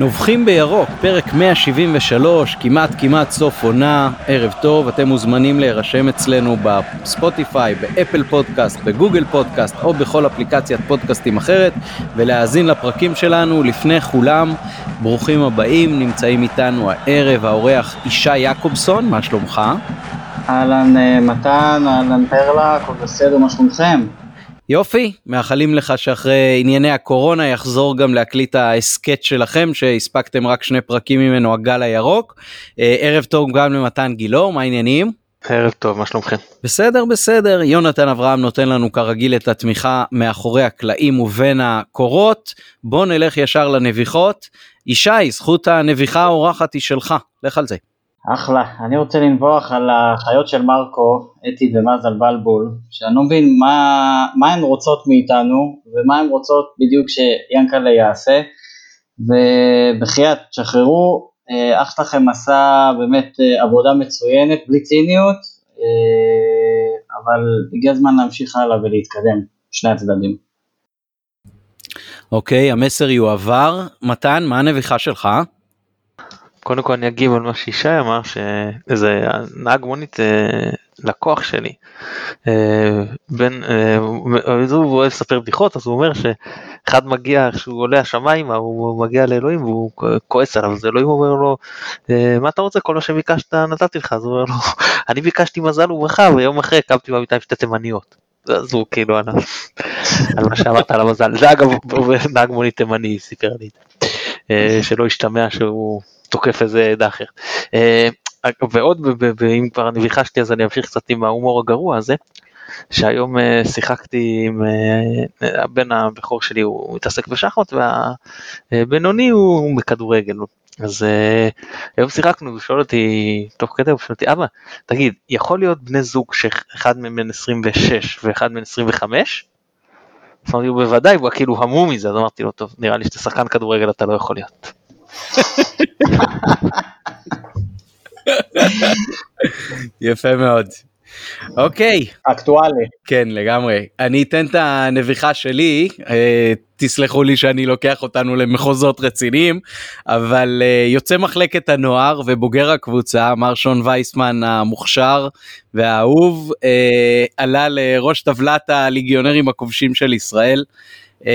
נובחים בירוק, פרק 173, כמעט כמעט סוף עונה, ערב טוב, אתם מוזמנים להירשם אצלנו בספוטיפיי, באפל פודקאסט, בגוגל פודקאסט או בכל אפליקציית פודקאסטים אחרת ולהאזין לפרקים שלנו לפני כולם. ברוכים הבאים, נמצאים איתנו הערב האורח ישי יעקובסון, מה שלומך? אהלן אה, מתן, אהלן פרלה, הכל בסדר, מה שלומכם? יופי, מאחלים לך שאחרי ענייני הקורונה יחזור גם להקליט ההסכת שלכם שהספקתם רק שני פרקים ממנו הגל הירוק. אה, ערב טוב גם למתן גילאור, מה העניינים? ערב טוב, מה שלומכם? בסדר בסדר, יונתן אברהם נותן לנו כרגיל את התמיכה מאחורי הקלעים ובין הקורות. בוא נלך ישר לנביחות. ישי, זכות הנביחה האורחת היא שלך, לך על זה. אחלה, אני רוצה לנבוח על החיות של מרקו, אתי ומזל בלבול, שאני לא מבין מה, מה הן רוצות מאיתנו ומה הן רוצות בדיוק שיאנקלה יעשה, ובחייאת, תשחררו, אה, אח שלכם עשה באמת אה, עבודה מצוינת, בלי ציניות, אה, אבל הגיע הזמן להמשיך הלאה ולהתקדם, שני הצדדים. אוקיי, המסר יועבר. מתן, מה הנביחה שלך? קודם כל אני אגיב על מה שישי אמר שאיזה נהג מונית אה, לקוח שלי. אה, בין אה, הוא אוהב לספר בדיחות אז הוא אומר שאחד מגיע כשהוא עולה השמיימה הוא מגיע לאלוהים והוא כועס עליו אז אלוהים אומר לו מה אתה רוצה? כל מה שביקשת נתתי לך. אז הוא אומר לו אני ביקשתי מזל וברכה ויום אחרי קמתי במיטה עם שתי תימניות. אז הוא כאילו על, על מה שאמרת על המזל. זה אגב נהג מונית תימני סיפר לי. שלא השתמע שהוא תוקף איזה עדה אחרת. אה, ועוד, ואם כבר אני ויחשתי אז אני אמשיך קצת עם ההומור הגרוע הזה, שהיום אה, שיחקתי עם אה, הבן הבכור שלי, הוא מתעסק בשחמט, והבינוני הוא בכדורגל. אז היום שיחקנו, הוא שואל אותי, תוך כדי, הוא שואל אותי, אבא, תגיד, יכול להיות בני זוג שאחד מהם בן 26 ואחד בן 25? אמרתי לו בוודאי, הוא כאילו המום מזה, אז אמרתי לו, טוב, נראה לי שאתה שחקן כדורגל אתה לא יכול להיות. יפה מאוד. אוקיי. אקטואלי. כן לגמרי. אני אתן את הנביחה שלי, אה, תסלחו לי שאני לוקח אותנו למחוזות רציניים, אבל אה, יוצא מחלקת הנוער ובוגר הקבוצה, מר שון וייסמן המוכשר והאהוב, אה, עלה לראש טבלת הליגיונרים הכובשים של ישראל. Uh,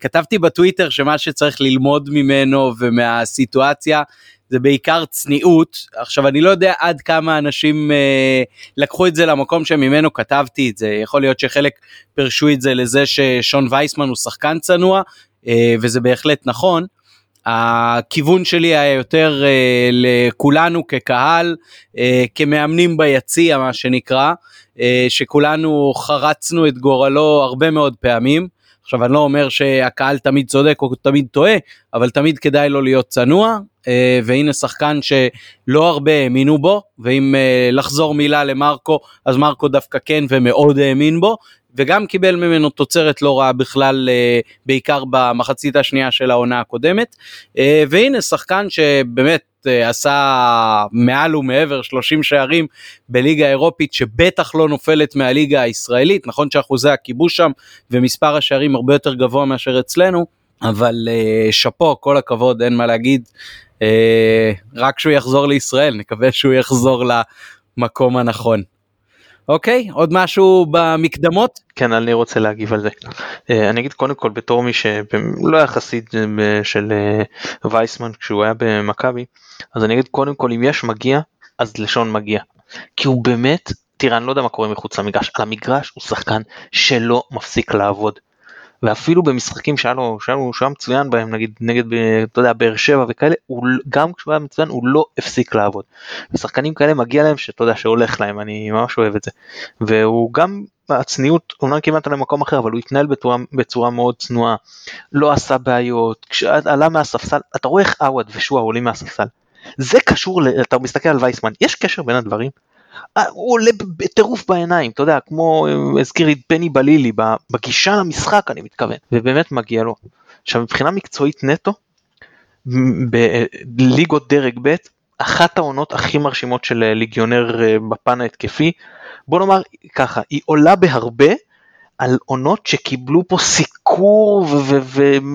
כתבתי בטוויטר שמה שצריך ללמוד ממנו ומהסיטואציה זה בעיקר צניעות. עכשיו אני לא יודע עד כמה אנשים uh, לקחו את זה למקום שממנו כתבתי את זה, יכול להיות שחלק פירשו את זה לזה ששון וייסמן הוא שחקן צנוע, uh, וזה בהחלט נכון. הכיוון שלי היה יותר uh, לכולנו כקהל, uh, כמאמנים ביציע מה שנקרא, uh, שכולנו חרצנו את גורלו הרבה מאוד פעמים. עכשיו אני לא אומר שהקהל תמיד צודק או תמיד טועה, אבל תמיד כדאי לו להיות צנוע, אה, והנה שחקן שלא הרבה האמינו בו, ואם אה, לחזור מילה למרקו, אז מרקו דווקא כן ומאוד האמין בו, וגם קיבל ממנו תוצרת לא רעה בכלל, אה, בעיקר במחצית השנייה של העונה הקודמת. והנה שחקן שבאמת עשה מעל ומעבר 30 שערים בליגה האירופית שבטח לא נופלת מהליגה הישראלית, נכון שאחוזי הכיבוש שם ומספר השערים הרבה יותר גבוה מאשר אצלנו, אבל שאפו, כל הכבוד, אין מה להגיד. רק שהוא יחזור לישראל, נקווה שהוא יחזור למקום הנכון. אוקיי, עוד משהו במקדמות? כן, אני רוצה להגיב על זה. אה, אני אגיד קודם כל בתור מי שלא היה חסיד אה, של אה, וייסמן כשהוא היה במכבי, אז אני אגיד קודם כל אם יש מגיע, אז לשון מגיע. כי הוא באמת, תראה אני לא יודע מה קורה מחוץ למגרש, על המגרש הוא שחקן שלא מפסיק לעבוד. ואפילו במשחקים שהיה לו, שהיה לו, שהוא מצוין בהם, נגיד נגד, אתה יודע, באר שבע וכאלה, הוא, גם כשהוא היה מצוין הוא לא הפסיק לעבוד. ושחקנים כאלה מגיע להם שאתה יודע שהולך להם, אני ממש אוהב את זה. והוא גם הצניעות, אומנם כמעט למקום אחר, אבל הוא התנהל בצורה, בצורה מאוד צנועה, לא עשה בעיות, כשעלה מהספסל, אתה רואה איך עווד ושועה עולים מהספסל. זה קשור, אתה מסתכל על וייסמן, יש קשר בין הדברים? אה, הוא עולה בטירוף בעיניים, אתה יודע, כמו אה, הזכיר לי בני בלילי, בגישה למשחק אני מתכוון, ובאמת מגיע לו. עכשיו מבחינה מקצועית נטו, בליגות דרג ב', אחת העונות הכי מרשימות של ליגיונר אה, בפן ההתקפי, בוא נאמר ככה, היא עולה בהרבה על עונות שקיבלו פה סיקור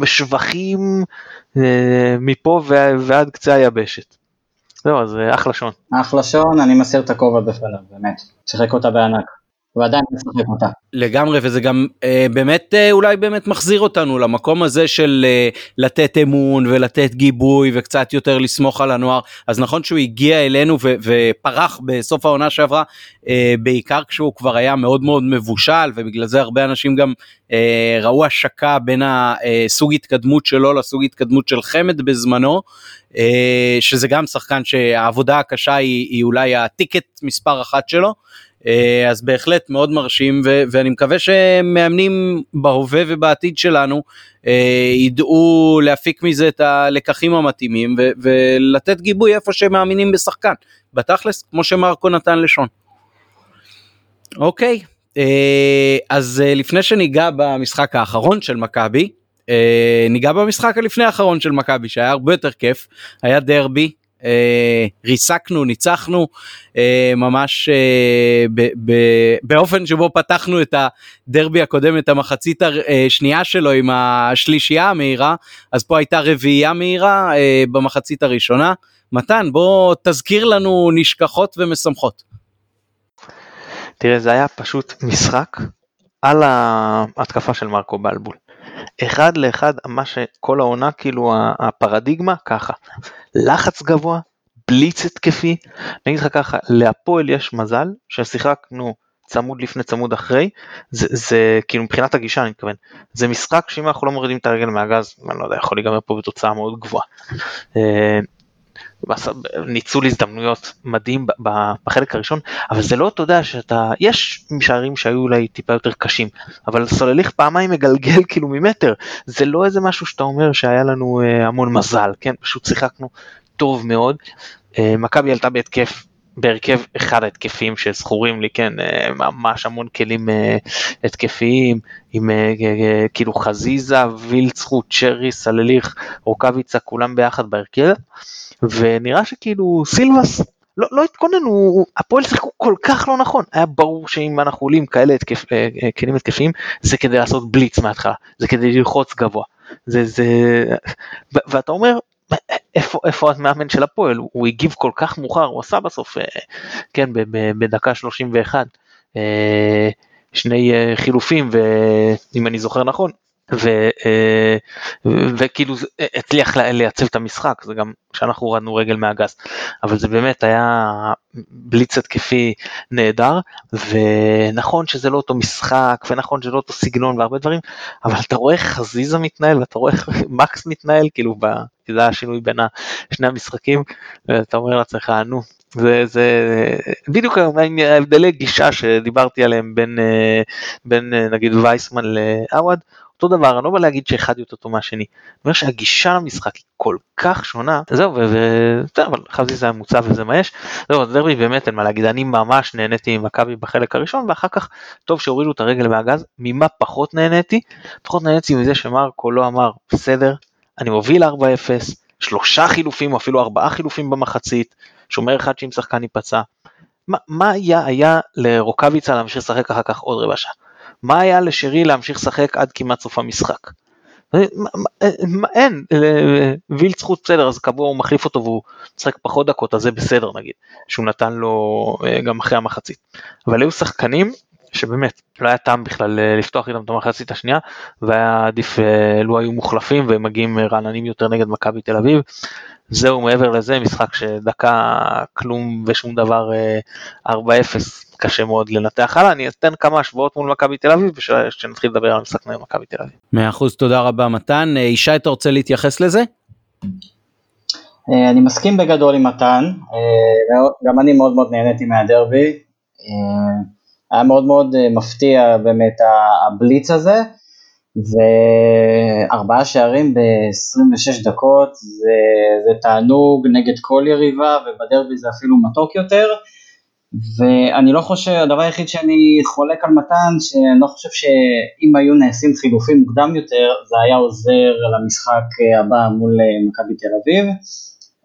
ושבחים אה, מפה ועד קצה היבשת. זהו, אז אחלה שון. אחלה שון, אני מסיר את הכובע בפניו, באמת. שיחק אותה בענק. ועדיין משחק אותה. לגמרי וזה גם אה, באמת אה, אולי באמת מחזיר אותנו למקום הזה של אה, לתת אמון ולתת גיבוי וקצת יותר לסמוך על הנוער אז נכון שהוא הגיע אלינו ו- ופרח בסוף העונה שעברה אה, בעיקר כשהוא כבר היה מאוד מאוד מבושל ובגלל זה הרבה אנשים גם אה, ראו השקה בין הסוג התקדמות שלו לסוג התקדמות של חמד בזמנו. אה, שזה גם שחקן שהעבודה הקשה היא, היא אולי הטיקט מספר אחת שלו, אה, אז בהחלט מאוד מרשים ו- ואני מקווה שמאמנים בהווה ובעתיד שלנו אה, ידעו להפיק מזה את הלקחים המתאימים ו- ולתת גיבוי איפה שמאמינים בשחקן, בתכלס כמו שמרקו נתן לשון. אוקיי, אה, אז לפני שניגע במשחק האחרון של מכבי, ניגע במשחק הלפני האחרון של מכבי שהיה הרבה יותר כיף, היה דרבי אה, ריסקנו, ניצחנו, אה, ממש אה, באופן שבו פתחנו את הדרבי הקודם, את המחצית השנייה שלו עם השלישייה המהירה, אז פה הייתה רביעייה מהירה במחצית הראשונה. מתן, בוא תזכיר לנו נשכחות ומשמחות. תראה, זה היה פשוט משחק על ההתקפה של מרקו בלבול. אחד לאחד מה שכל העונה כאילו הפרדיגמה ככה. לחץ גבוה בליץ התקפי. אני אגיד לך ככה להפועל יש מזל ששיחקנו צמוד לפני צמוד אחרי. זה, זה כאילו מבחינת הגישה אני מתכוון. זה משחק שאם אנחנו לא מורידים את הרגל מהגז אני לא יודע יכול להיגמר פה בתוצאה מאוד גבוהה. ניצול הזדמנויות מדהים בחלק הראשון אבל זה לא אתה יודע שאתה יש משערים שהיו אולי טיפה יותר קשים אבל סולליך פעמיים מגלגל כאילו ממטר זה לא איזה משהו שאתה אומר שהיה לנו אה, המון מזל כן? פשוט שיחקנו טוב מאוד. אה, מכבי עלתה בהתקף בהרכב אחד ההתקפים שזכורים לי כן אה, ממש המון כלים התקפיים עם כאילו חזיזה וילצחוט צ'רי סלליך רוקאביצה כולם ביחד בהרכב. ונראה שכאילו סילבס לא, לא התכוננו, הפועל שיחקו כל כך לא נכון, היה ברור שאם אנחנו עולים כאלה התקף, אה, אה, כלים התקפיים זה כדי לעשות בליץ מההתחלה, זה כדי ללחוץ גבוה, זה, זה, ואתה אומר איפה, איפה המאמן של הפועל, הוא הגיב כל כך מאוחר, הוא עשה בסוף, אה, כן, בדקה 31, שני חילופים, ואם אני זוכר נכון, ו, אה, וכאילו הצליח לייצב את המשחק זה גם שאנחנו הורדנו רגל מהגז אבל זה באמת היה בליץ התקפי נהדר ונכון שזה לא אותו משחק ונכון שזה לא אותו סגנון והרבה דברים אבל אתה רואה איך חזיזה מתנהל ואתה רואה איך מקס מתנהל כאילו זה היה השינוי בין שני המשחקים ואתה אומר לעצמך נו זה, זה בדיוק ההבדלי גישה שדיברתי עליהם בין, אה, בין אה, נגיד וייסמן לעווד אותו דבר, אני לא בא להגיד שאחד יותר טוב מהשני, אני אומר שהגישה למשחק היא כל כך שונה, זהו, וזהו, אבל חזי זה המוצע וזה מה יש, זהו, אז דרבי באמת אין מה להגיד, אני ממש נהניתי ממכבי בחלק הראשון, ואחר כך טוב שהורידו את הרגל מהגז, ממה פחות נהניתי? פחות נהניתי מזה שמרקו לא אמר, בסדר, אני מוביל 4-0, שלושה חילופים או אפילו ארבעה חילופים במחצית, שומר אחד שאם שחקן ייפצע. מה, מה היה, היה לרוקאביצה להמשיך לשחק אחר כך עוד רבע שעה? מה היה לשרי להמשיך לשחק עד כמעט סוף המשחק? אין, וילד זכות בסדר אז קבוע הוא מחליף אותו והוא משחק פחות דקות אז זה בסדר נגיד שהוא נתן לו אה, גם אחרי המחצית אבל היו שחקנים שבאמת לא היה טעם בכלל אה, לפתוח איתם את המחצית השנייה והיה עדיף אה, לו היו מוחלפים ומגיעים רעננים יותר נגד מכבי תל אביב זהו מעבר לזה משחק שדקה כלום ושום דבר 4-0 קשה מאוד לנתח הלאה אני אתן כמה השבועות מול מכבי תל אביב ושנתחיל לדבר על המשחק נגד מכבי תל אביב. מאה אחוז תודה רבה מתן אה, ישי אתה רוצה להתייחס לזה? אה, אני מסכים בגדול עם מתן אה, גם אני מאוד מאוד נהניתי מהדרבי היה מאוד מאוד מפתיע באמת הבליץ הזה. וארבעה שערים ב-26 דקות זה, זה תענוג נגד כל יריבה ובדרבי זה אפילו מתוק יותר ואני לא חושב, הדבר היחיד שאני חולק על מתן, שאני לא חושב שאם היו נעשים חילופים מוקדם יותר זה היה עוזר למשחק הבא מול מכבי תל אביב.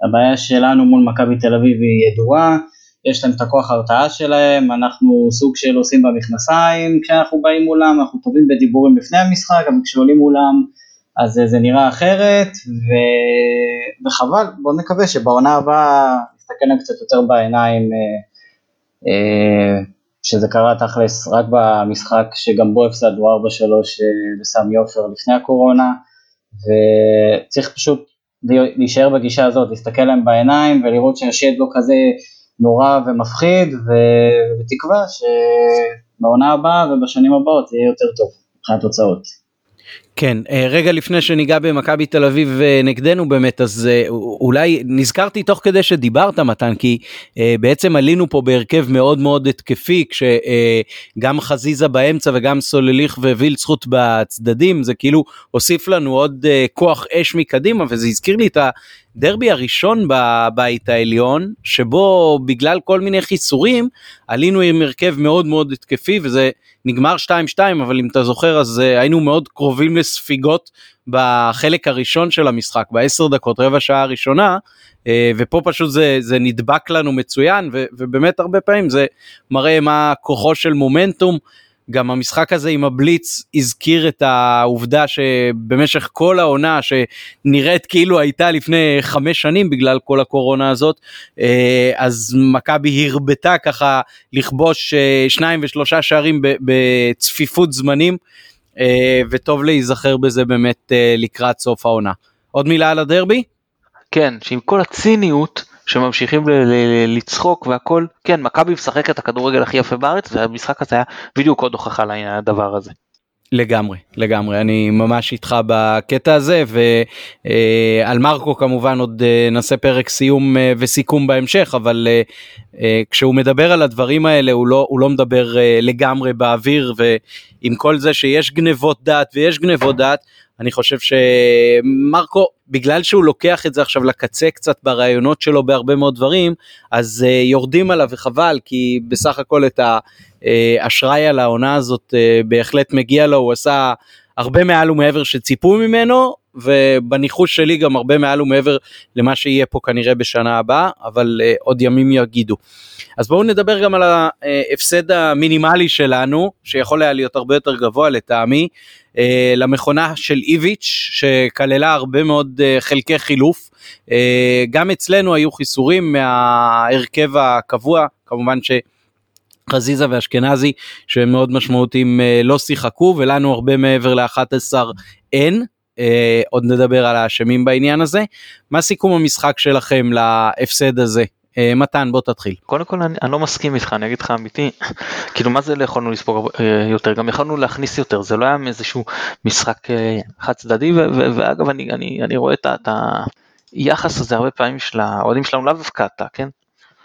הבעיה שלנו מול מכבי תל אביב היא ידועה, יש להם את הכוח הרתעה שלהם, אנחנו סוג של עושים במכנסיים כשאנחנו באים מולם, אנחנו טובים בדיבורים לפני המשחק, אבל כשעולים מולם אז זה נראה אחרת, ו... וחבל, בואו נקווה שבעונה הבאה נסתכל להם קצת יותר בעיניים, אה, אה, שזה קרה תכלס רק במשחק שגם בו הפסדנו 4-3 בסמי עופר לפני הקורונה, וצריך פשוט להישאר בגישה הזאת, להסתכל להם בעיניים ולראות שהשד לא כזה נורא ומפחיד, ובתקווה שבעונה הבאה ובשנים הבאות יהיה יותר טוב מבחינת תוצאות. כן, אה, רגע לפני שניגע במכבי תל אביב אה, נגדנו באמת, אז אה, אולי נזכרתי תוך כדי שדיברת מתן, כי בעצם עלינו פה בהרכב מאוד מאוד התקפי, כשגם חזיזה באמצע וגם סולליך ווילד זכות בצדדים, זה כאילו הוסיף לנו עוד כוח אש מקדימה, וזה הזכיר לי את הדרבי הראשון בבית העליון, שבו בגלל כל מיני חיסורים, עלינו עם הרכב מאוד מאוד התקפי, וזה... נגמר 2-2 אבל אם אתה זוכר אז uh, היינו מאוד קרובים לספיגות בחלק הראשון של המשחק בעשר דקות רבע שעה הראשונה uh, ופה פשוט זה, זה נדבק לנו מצוין ובאמת הרבה פעמים זה מראה מה כוחו של מומנטום. גם המשחק הזה עם הבליץ הזכיר את העובדה שבמשך כל העונה שנראית כאילו הייתה לפני חמש שנים בגלל כל הקורונה הזאת, אה, אז מכבי הרבתה ככה לכבוש אה, שניים ושלושה שערים בצפיפות זמנים, אה, וטוב להיזכר בזה באמת לקראת סוף העונה. עוד מילה על הדרבי? כן, שעם כל הציניות שממשיכים לצחוק והכל, כן, מכבי משחקת את הכדורגל הכי יפה בארץ, והמשחק הזה היה בדיוק עוד הוכחה לדבר הזה. לגמרי לגמרי אני ממש איתך בקטע הזה ועל מרקו כמובן עוד אה, נעשה פרק סיום אה, וסיכום בהמשך אבל אה, כשהוא מדבר על הדברים האלה הוא לא הוא לא מדבר לגמרי באוויר ועם כל זה שיש גנבות דעת ויש גנבות דעת אני חושב שמרקו בגלל שהוא לוקח את זה עכשיו לקצה קצת ברעיונות שלו בהרבה מאוד דברים אז uh, יורדים עליו וחבל כי בסך הכל את האשראי על העונה הזאת uh, בהחלט מגיע לו הוא עשה הרבה מעל ומעבר שציפו ממנו ובניחוש שלי גם הרבה מעל ומעבר למה שיהיה פה כנראה בשנה הבאה אבל uh, עוד ימים יגידו. אז בואו נדבר גם על ההפסד המינימלי שלנו שיכול היה להיות הרבה יותר גבוה לטעמי אה, למכונה של איביץ' שכללה הרבה מאוד אה, חלקי חילוף. אה, גם אצלנו היו חיסורים מההרכב הקבוע, כמובן ש... חזיזה ואשכנזי שהם מאוד משמעותיים לא שיחקו ולנו הרבה מעבר ל-11 אין. עוד נדבר על האשמים בעניין הזה. מה סיכום המשחק שלכם להפסד הזה? אה, מתן בוא תתחיל. קודם כל אני, אני לא מסכים איתך אני אגיד לך אמיתי כאילו מה זה לא יכולנו לספוג אה, יותר גם יכולנו להכניס יותר זה לא היה איזשהו משחק אה, חד צדדי ואגב אני, אני, אני רואה את היחס הזה הרבה פעמים של האוהדים שלנו לאו דווקא אתה כן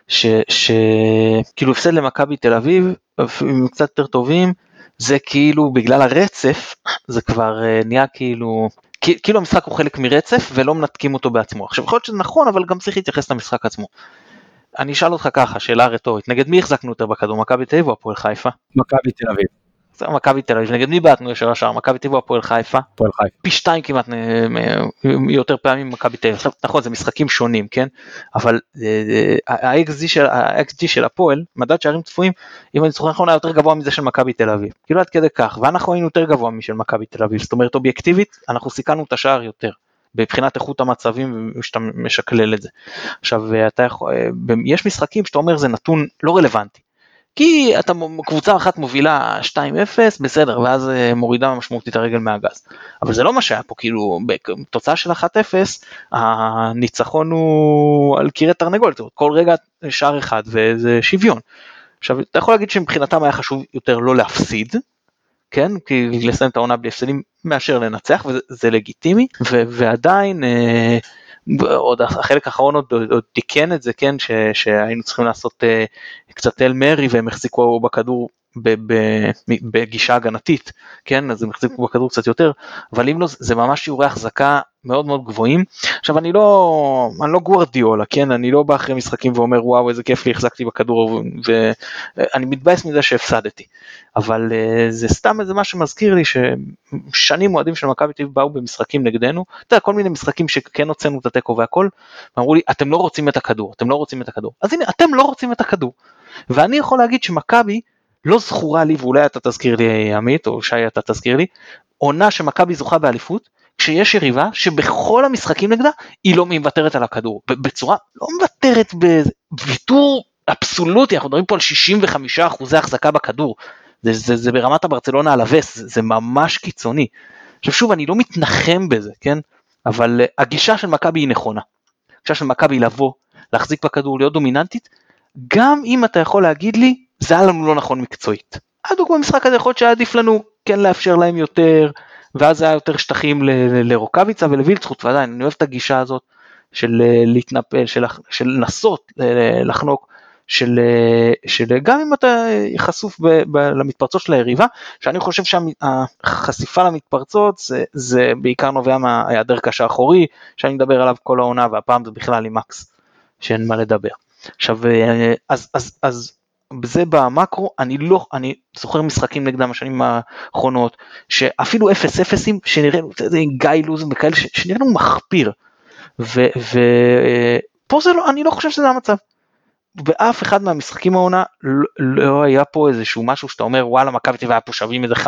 שכאילו הפסד למכבי תל אביב הם קצת יותר טובים זה כאילו בגלל הרצף זה כבר נהיה כאילו כאילו המשחק הוא חלק מרצף ולא מנתקים אותו בעצמו. עכשיו יכול להיות שזה נכון אבל גם צריך להתייחס למשחק עצמו. אני אשאל אותך ככה, שאלה רטורית, נגד מי החזקנו יותר בכדור, מכבי תל אביב או הפועל חיפה? מכבי תל אביב. מכבי תל אביב, נגד מי בעטנו ישר השער, מכבי תל אביב או הפועל חיפה? הפועל חיפה. פי שתיים כמעט אה, יותר פעמים מכבי תל אביב. עכשיו נכון זה משחקים שונים כן, אבל ה-XG אה, של, של הפועל, מדד שערים צפויים, אם אני זוכר נכון היה יותר גבוה מזה של מכבי תל אביב. כאילו עד כדי כך, ואנחנו היינו יותר גבוה משל מכבי תל אביב, זאת אומרת אובייקטיבית אנחנו סיכנו את השער יותר. מבחינת איכות המצבים שאתה משקלל את זה. עכשיו אתה יכול, יש משחקים שאתה אומר זה נתון לא רלוונטי. כי אתה קבוצה אחת מובילה 2-0 בסדר ואז אה, מורידה משמעותית הרגל מהגז. אבל זה לא מה שהיה פה כאילו בתוצאה של 1-0 הניצחון הוא על קירי תרנגולת כל רגע שער אחד וזה שוויון. עכשיו אתה יכול להגיד שמבחינתם היה חשוב יותר לא להפסיד כן כי לסיים את העונה בלי הפסדים מאשר לנצח וזה לגיטימי ו- ועדיין אה, עוד החלק האחרון עוד, עוד תיקן את זה כן ש, שהיינו צריכים לעשות אה, קצת אל מרי והם החזיקו בכדור בגישה הגנתית, כן, אז הם החזיקו בכדור קצת יותר, אבל אם לא, זה ממש שיעורי החזקה מאוד מאוד גבוהים. עכשיו אני לא, אני לא גוורדיולה, כן, אני לא בא אחרי משחקים ואומר וואו איזה כיף לי החזקתי בכדור ואני מתבאס מזה שהפסדתי, אבל אה, זה סתם איזה משהו שמזכיר לי ששנים אוהדים של מכבי תל אביב באו במשחקים נגדנו, אתה יודע, כל מיני משחקים שכן הוצאנו את התיקו והכל, ואמרו לי אתם לא רוצים את הכדור, אתם לא רוצים את הכדור, אז הנה אתם לא רוצים את הכדור, ואני יכול להגיד שמכבי לא זכורה לי ואולי אתה תזכיר לי עמית או שי אתה תזכיר לי, עונה שמכבי זוכה באליפות כשיש יריבה שבכל המשחקים נגדה היא לא מוותרת על הכדור בצורה לא מוותרת בוויתור אבסולוטי אנחנו מדברים פה על 65 אחוזי החזקה בכדור זה, זה, זה ברמת הברצלונה על הווסט זה, זה ממש קיצוני. עכשיו שוב אני לא מתנחם בזה כן אבל uh, הגישה של מכבי היא נכונה. הגישה של מכבי לבוא להחזיק בכדור להיות דומיננטית גם אם אתה יכול להגיד לי זה היה לנו לא נכון מקצועית. הדוגמה במשחק הזה יכול להיות שהיה עדיף לנו כן לאפשר להם יותר ואז היה יותר שטחים לרוקאביצה ולווילצחוט ועדיין אני אוהב את הגישה הזאת של אה, להתנפל, של, של לנסות אה, לחנוק, של, אה, של גם אם אתה חשוף ב, ב, למתפרצות של היריבה, שאני חושב שהחשיפה למתפרצות זה, זה בעיקר נובע מהיעדר קשה אחורי, שאני מדבר עליו כל העונה והפעם זה בכלל עם מקס, שאין מה לדבר. עכשיו, אז, אז, אז זה במקרו, אני לא, אני זוכר משחקים נגדם בשנים האחרונות, שאפילו אפס אפסים שנראינו, גיא לוז וכאלה, שנראינו מחפיר. ופה זה לא, אני לא חושב שזה המצב. באף אחד מהמשחקים העונה לא, לא היה פה איזשהו משהו שאתה אומר וואלה מכבי טבע היה פה שווים איזה 5-0.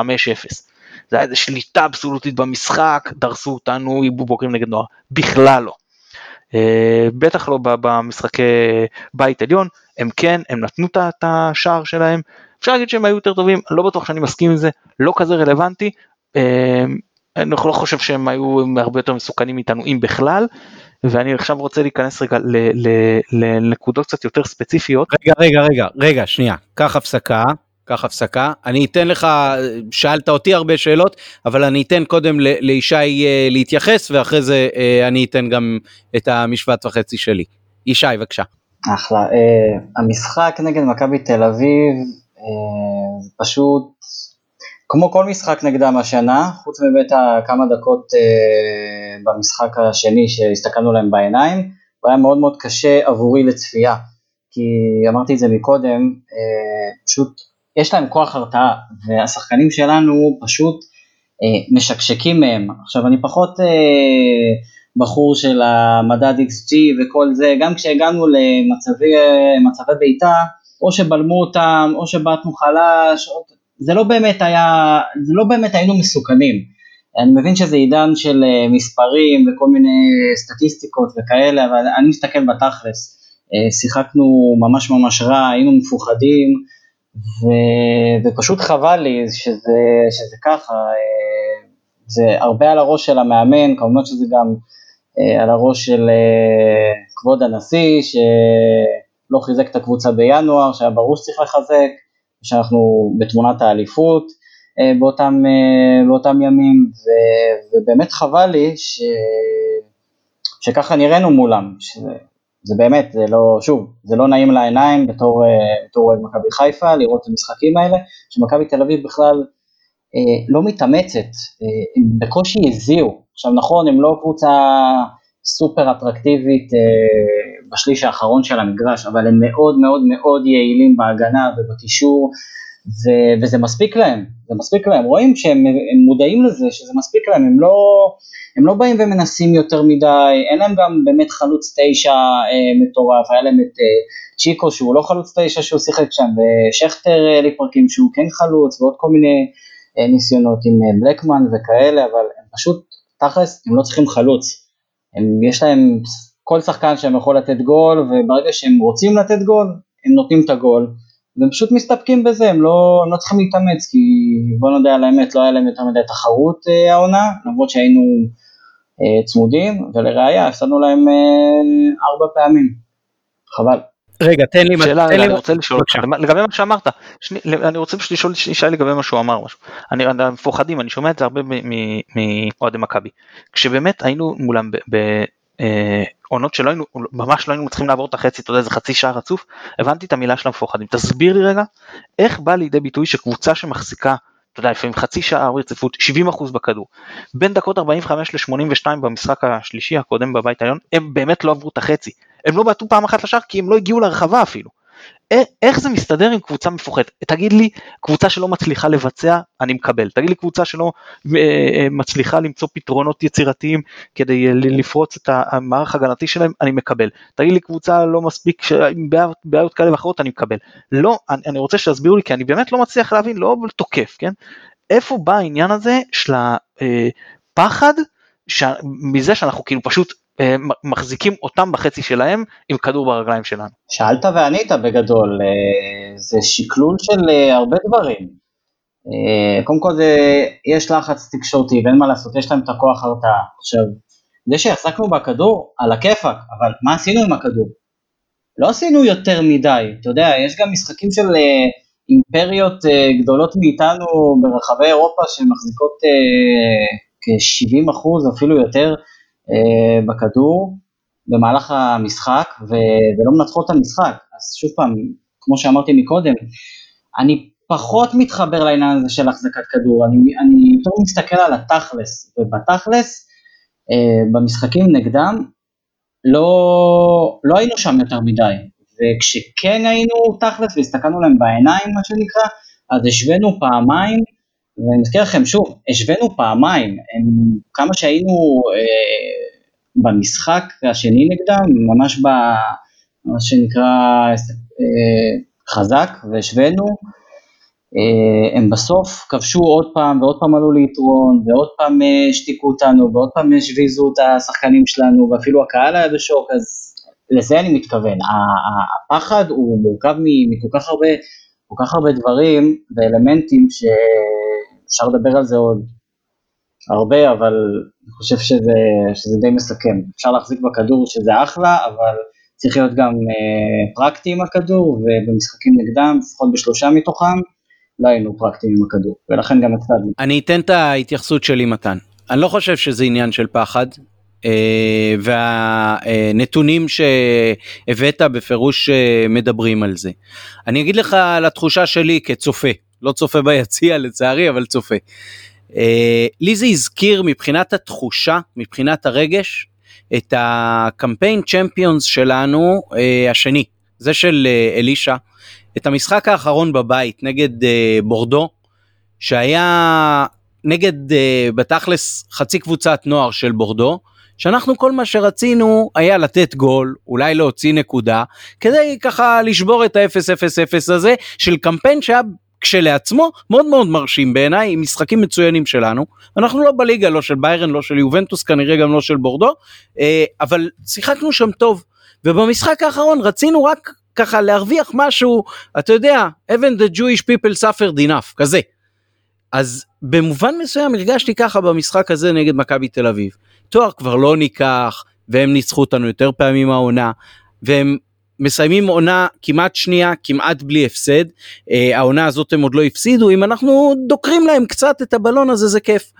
זה היה איזה שליטה אבסולוטית במשחק, דרסו אותנו, היבו בוגרים נגד נוער, בכלל לא. אה, בטח לא במשחקי בית עליון, הם כן, הם נתנו את השער שלהם, אפשר להגיד שהם היו יותר טובים, לא בטוח שאני מסכים עם זה, לא כזה רלוונטי, אה, אני לא חושב שהם היו הרבה יותר מסוכנים איתנו אם בכלל, ואני עכשיו רוצה להיכנס רגע לנקודות קצת יותר ספציפיות. רגע, רגע, רגע, רגע, שנייה, קח הפסקה, קח הפסקה. אני אתן לך, שאלת אותי הרבה שאלות, אבל אני אתן קודם לישי אה, להתייחס, ואחרי זה אה, אני אתן גם את המשפט וחצי שלי. ישי, בבקשה. אחלה. Uh, המשחק נגד מכבי תל אביב, uh, פשוט כמו כל משחק נגדם השנה, חוץ מבית כמה דקות uh, במשחק השני שהסתכלנו להם בעיניים, הוא היה מאוד מאוד קשה עבורי לצפייה. כי אמרתי את זה מקודם, uh, פשוט יש להם כוח הרתעה, והשחקנים שלנו פשוט אה, משקשקים מהם. עכשיו אני פחות אה, בחור של המדד XG וכל זה, גם כשהגענו למצבי בעיטה, או שבלמו אותם, או שבעטנו חלש, או, זה לא באמת היה, זה לא באמת היינו מסוכנים. אני מבין שזה עידן של אה, מספרים וכל מיני סטטיסטיקות וכאלה, אבל אני מסתכל בתכלס. אה, שיחקנו ממש ממש רע, היינו מפוחדים, ו, ופשוט חבל לי שזה, שזה ככה, אה, זה הרבה על הראש של המאמן, כמובן שזה גם על הראש של אה, כבוד הנשיא, שלא חיזק את הקבוצה בינואר, שהיה ברור שצריך לחזק, שאנחנו בתמונת האליפות באותם, באותם ימים, ו, ובאמת חבל לי ש, שככה נראינו מולם, שזה זה באמת, זה לא, שוב, זה לא נעים לעיניים בתור, אה, בתור אוהד מכבי חיפה לראות את המשחקים האלה, שמכבי תל אביב בכלל אה, לא מתאמצת, אה, בקושי הזיעו, עכשיו נכון, הם לא קבוצה סופר אטרקטיבית אה, בשליש האחרון של המגרש, אבל הם מאוד מאוד מאוד יעילים בהגנה ובקישור, ו- וזה מספיק להם, זה מספיק להם, רואים שהם מודעים לזה, שזה מספיק להם, הם לא... הם לא באים ומנסים יותר מדי, אין להם גם באמת חלוץ תשע אה, מטורף, היה להם את אה, צ'יקו שהוא לא חלוץ תשע שהוא שיחק שם, ושכטר אה, לפרקים שהוא כן חלוץ, ועוד כל מיני אה, ניסיונות עם אה, בלקמן וכאלה, אבל הם פשוט, תכלס, הם לא צריכים חלוץ. הם, יש להם כל שחקן שהם יכול לתת גול, וברגע שהם רוצים לתת גול, הם נותנים את הגול. והם פשוט מסתפקים בזה, הם לא, הם לא צריכים להתאמץ, כי בוא נודה על האמת, לא היה להם יותר מדי תחרות אה, העונה, למרות שהיינו אה, צמודים, ולראיה הפסדנו להם אה, ארבע פעמים, חבל. רגע, תן לי, שאלה, תן לי, אני רוצה לשאול אותך, לגבי מה שאמרת, שני, אני רוצה לשאול ישי לגבי מה שהוא אמר משהו, אני, מפוחדים, אני שומע את זה הרבה מאוהדי מכבי, כשבאמת היינו מולם אה, עונות שלא היינו, ממש לא היינו מצליחים לעבור את החצי, אתה יודע, איזה חצי שעה רצוף, הבנתי את המילה של המפוחדים. תסביר לי רגע, איך בא לידי ביטוי שקבוצה שמחזיקה, אתה יודע, לפעמים חצי שעה רציפות, 70% בכדור, בין דקות 45 ל-82 במשחק השלישי הקודם בבית העליון, הם באמת לא עברו את החצי. הם לא בעטו פעם אחת לשער כי הם לא הגיעו לרחבה אפילו. איך זה מסתדר עם קבוצה מפוחדת? תגיד לי, קבוצה שלא מצליחה לבצע, אני מקבל. תגיד לי קבוצה שלא אה, אה, מצליחה למצוא פתרונות יצירתיים כדי אה, לפרוץ את המערך הגנתי שלהם, אני מקבל. תגיד לי קבוצה לא מספיק, עם בעיות, בעיות כאלה ואחרות, אני מקבל. לא, אני, אני רוצה שתסבירו לי, כי אני באמת לא מצליח להבין, לא תוקף, כן? איפה בא העניין הזה של הפחד מזה שאנחנו כאילו פשוט אה, מחזיקים אותם בחצי שלהם עם כדור ברגליים שלנו. שאלת וענית בגדול, אה, זה שקלול של אה, הרבה דברים. קודם כל זה, יש לחץ תקשורתי ואין מה לעשות, יש להם את הכוח הרתעה. עכשיו, זה שהחזקנו בכדור, על הכיפאק, אבל מה עשינו עם הכדור? לא עשינו יותר מדי, אתה יודע, יש גם משחקים של אימפריות גדולות מאיתנו ברחבי אירופה שמחזיקות כ-70 אחוז, אפילו יותר, אה, בכדור במהלך המשחק ו, ולא מנצחות את המשחק. אז שוב פעם, כמו שאמרתי מקודם, אני פחות מתחבר לעניין הזה של החזקת כדור, אני, אני יותר מסתכל על התכלס, ובתכלס, אה, במשחקים נגדם, לא, לא היינו שם יותר מדי, וכשכן היינו תכלס והסתכלנו להם בעיניים, מה שנקרא, אז השווינו פעמיים ואני מזכיר לכם שוב, השווינו פעמיים, הם, כמה שהיינו אה, במשחק השני נגדם, ממש במה שנקרא אה, חזק והשווינו, אה, הם בסוף כבשו עוד פעם ועוד פעם עלו ליתרון ועוד פעם אה, השתיקו אותנו ועוד פעם השוויזו את השחקנים שלנו ואפילו הקהל היה בשוק, אז לזה אני מתכוון, הפחד הוא מורכב מכל כך הרבה, כל כך הרבה דברים ואלמנטים ש... אפשר לדבר על זה עוד הרבה, אבל אני חושב שזה, שזה די מסכם. אפשר להחזיק בכדור שזה אחלה, אבל צריך להיות גם אה, פרקטי עם הכדור, ובמשחקים נגדם, לפחות בשלושה מתוכם, לא היינו פרקטיים עם הכדור, ולכן גם הפסדנו. אני אתן את ההתייחסות שלי מתן. אני לא חושב שזה עניין של פחד, אה, והנתונים שהבאת בפירוש אה, מדברים על זה. אני אגיד לך על התחושה שלי כצופה. לא צופה ביציע לצערי, אבל צופה. אה, לי זה הזכיר מבחינת התחושה, מבחינת הרגש, את הקמפיין צ'מפיונס שלנו אה, השני, זה של אה, אלישע, את המשחק האחרון בבית נגד בורדו, שהיה נגד בתכלס חצי קבוצת נוער של בורדו, שאנחנו כל מה שרצינו היה לתת גול, אולי להוציא נקודה, כדי ככה לשבור את ה-0-0-0 הזה של קמפיין שהיה כשלעצמו מאוד מאוד מרשים בעיניי עם משחקים מצוינים שלנו אנחנו לא בליגה לא של ביירן לא של יובנטוס כנראה גם לא של בורדו אה, אבל שיחקנו שם טוב ובמשחק האחרון רצינו רק ככה להרוויח משהו אתה יודע even the Jewish people suffered enough כזה. אז במובן מסוים הרגשתי ככה במשחק הזה נגד מכבי תל אביב תואר כבר לא ניקח והם ניצחו אותנו יותר פעמים העונה והם מסיימים עונה כמעט שנייה כמעט בלי הפסד אה, העונה הזאת הם עוד לא הפסידו אם אנחנו דוקרים להם קצת את הבלון הזה זה כיף.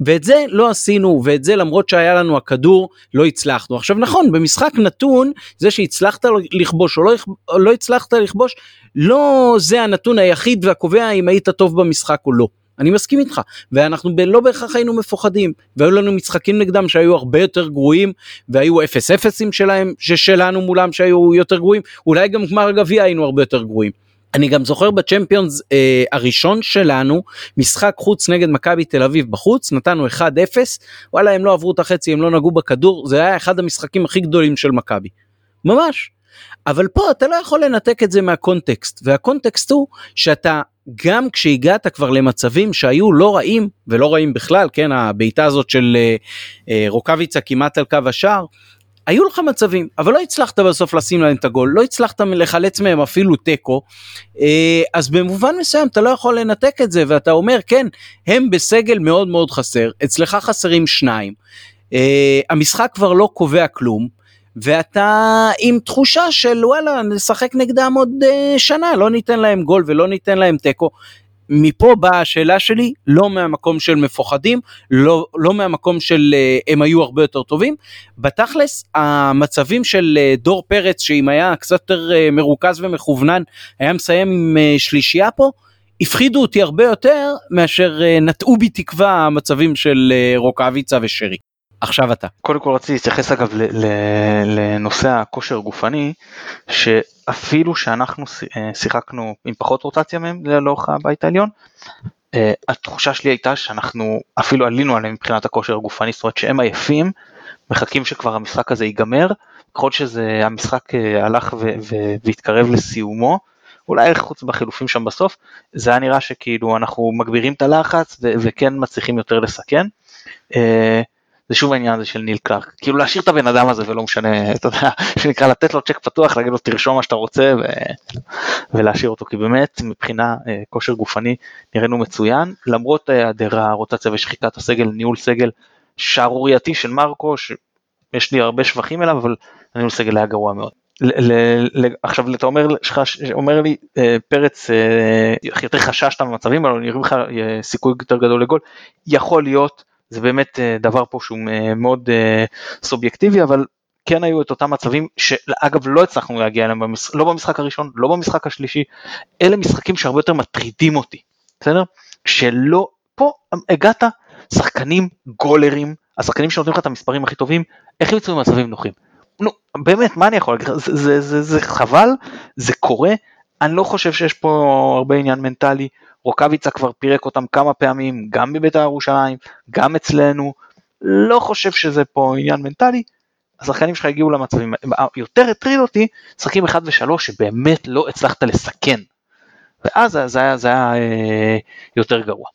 ואת זה לא עשינו ואת זה למרות שהיה לנו הכדור לא הצלחנו עכשיו נכון במשחק נתון זה שהצלחת לכבוש או לא, או לא הצלחת לכבוש לא זה הנתון היחיד והקובע אם היית טוב במשחק או לא. אני מסכים איתך ואנחנו לא בהכרח היינו מפוחדים והיו לנו משחקים נגדם שהיו הרבה יותר גרועים והיו אפס אפסים שלהם ששלנו מולם שהיו יותר גרועים אולי גם גמר הגביע היינו הרבה יותר גרועים. אני גם זוכר בצ'מפיונס אה, הראשון שלנו משחק חוץ נגד מכבי תל אביב בחוץ נתנו 1-0 וואלה הם לא עברו את החצי הם לא נגעו בכדור זה היה אחד המשחקים הכי גדולים של מכבי. ממש. אבל פה אתה לא יכול לנתק את זה מהקונטקסט והקונטקסט הוא שאתה גם כשהגעת כבר למצבים שהיו לא רעים ולא רעים בכלל כן הבעיטה הזאת של אה, אה, רוקאביצה כמעט על קו השער. היו לך מצבים אבל לא הצלחת בסוף לשים להם את הגול לא הצלחת לחלץ מהם אפילו תיקו אה, אז במובן מסוים אתה לא יכול לנתק את זה ואתה אומר כן הם בסגל מאוד מאוד חסר אצלך חסרים שניים אה, המשחק כבר לא קובע כלום ואתה עם תחושה של וואלה נשחק נגדם עוד uh, שנה לא ניתן להם גול ולא ניתן להם תיקו. מפה באה השאלה שלי, לא מהמקום של מפוחדים, לא, לא מהמקום של uh, הם היו הרבה יותר טובים. בתכלס, המצבים של uh, דור פרץ, שאם היה קצת יותר uh, מרוכז ומכוונן, היה מסיים עם uh, שלישייה פה, הפחידו אותי הרבה יותר מאשר uh, נטעו בי תקווה המצבים של uh, רוקאביצה ושרי. עכשיו אתה. קודם כל רציתי להתייחס אגב לנושא הכושר הגופני, שאפילו שאנחנו אה, שיחקנו עם פחות רוטציה מהם לאורך הבית העליון, אה, התחושה שלי הייתה שאנחנו אפילו עלינו עליהם מבחינת הכושר הגופני, זאת אומרת שהם עייפים, מחכים שכבר המשחק הזה ייגמר, ככל שזה המשחק אה, הלך והתקרב לסיומו, אולי חוץ בחילופים שם בסוף, זה היה נראה שכאילו אנחנו מגבירים את הלחץ וכן מצליחים יותר לסכן. זה שוב העניין הזה של ניל קלארק, כאילו להשאיר את הבן אדם הזה ולא משנה, אתה יודע, שנקרא לתת לו צ'ק פתוח, להגיד לו תרשום מה שאתה רוצה ו... ולהשאיר אותו, כי באמת מבחינה אה, כושר גופני נראינו מצוין, למרות היעדר הרוטציה ושחיקת הסגל, ניהול סגל שערורייתי של מרקו, שיש לי הרבה שבחים אליו, אבל הניהול סגל היה גרוע מאוד. עכשיו אתה אומר, אומר לי אה, פרץ אה, יותר חששת במצבים האלו, נראה לך סיכוי יותר גדול לגול, יכול להיות זה באמת אה, דבר פה שהוא אה, מאוד אה, סובייקטיבי, אבל כן היו את אותם מצבים שאגב לא הצלחנו להגיע אליהם. לא במשחק הראשון, לא במשחק השלישי, אלה משחקים שהרבה יותר מטרידים אותי, בסדר? שלא, פה הגעת, שחקנים גולרים, השחקנים שנותנים לך את המספרים הכי טובים, איך ימצאו במצבים נוחים? נו, באמת, מה אני יכול להגיד? זה, זה, זה, זה חבל, זה קורה, אני לא חושב שיש פה הרבה עניין מנטלי, רוקאביצה כבר פירק אותם כמה פעמים, גם בבית"ר ירושלים, גם אצלנו, לא חושב שזה פה עניין מנטלי, השחקנים שלך הגיעו למצבים, יותר הטריד אותי, שחקים 1 ו-3 שבאמת לא הצלחת לסכן, ואז זה היה, זה היה אה, יותר גרוע.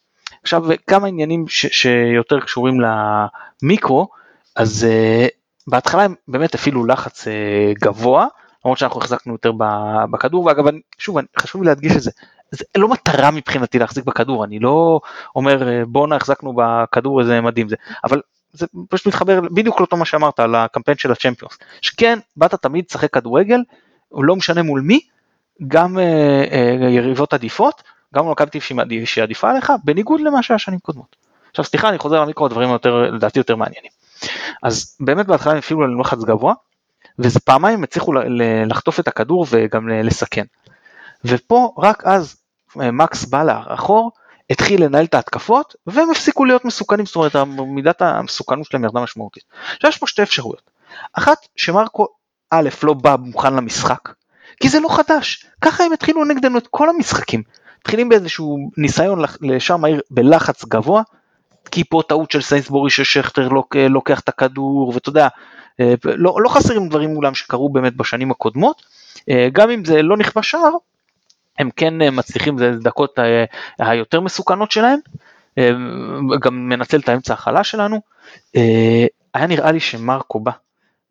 עכשיו כמה עניינים ש, שיותר קשורים למיקרו, אז אה, בהתחלה הם באמת הפעילו לחץ אה, גבוה, למרות שאנחנו החזקנו יותר בכדור, ואגב, שוב, חשוב לי להדגיש את זה, זה לא מטרה מבחינתי להחזיק בכדור, אני לא אומר אה, בואנה החזקנו בכדור איזה מדהים זה, אבל זה פשוט מתחבר בדיוק לאותו מה שאמרת על הקמפיין של הצ'מפיונס, שכן באת תמיד לשחק כדורגל, לא משנה מול מי, גם אה, אה, יריבות עדיפות, גם מכבי שהיא עדיפה עליך, בניגוד למה שהיה שנים קודמות. עכשיו סליחה אני חוזר למיקרו, הדברים יותר, לדעתי יותר מעניינים. אז באמת בהתחלה הם הפעילו עלינו לחץ גבוה, וזה פעמיים הצליחו לחטוף את הכדור וגם לסכן. ופה רק אז מקס בא לאחור, התחיל לנהל את ההתקפות, והם הפסיקו להיות מסוכנים, זאת אומרת מידת המסוכנות שלהם ירדה משמעותית. עכשיו יש פה שתי אפשרויות. אחת, שמרקו א' לא בא מוכן למשחק, כי זה לא חדש, ככה הם התחילו נגדנו את כל המשחקים. מתחילים באיזשהו ניסיון לשער מהיר בלחץ גבוה, כי פה טעות של סיינסבורי ששכטר לוקח את הכדור, ואתה יודע, אה, לא, לא חסרים דברים מולם שקרו באמת בשנים הקודמות, אה, גם אם זה לא נכבש שער, הם כן אה, מצליחים, זה דקות אה, היותר מסוכנות שלהם, אה, גם מנצל את האמצע החלש שלנו. היה נראה לי שמרקו בא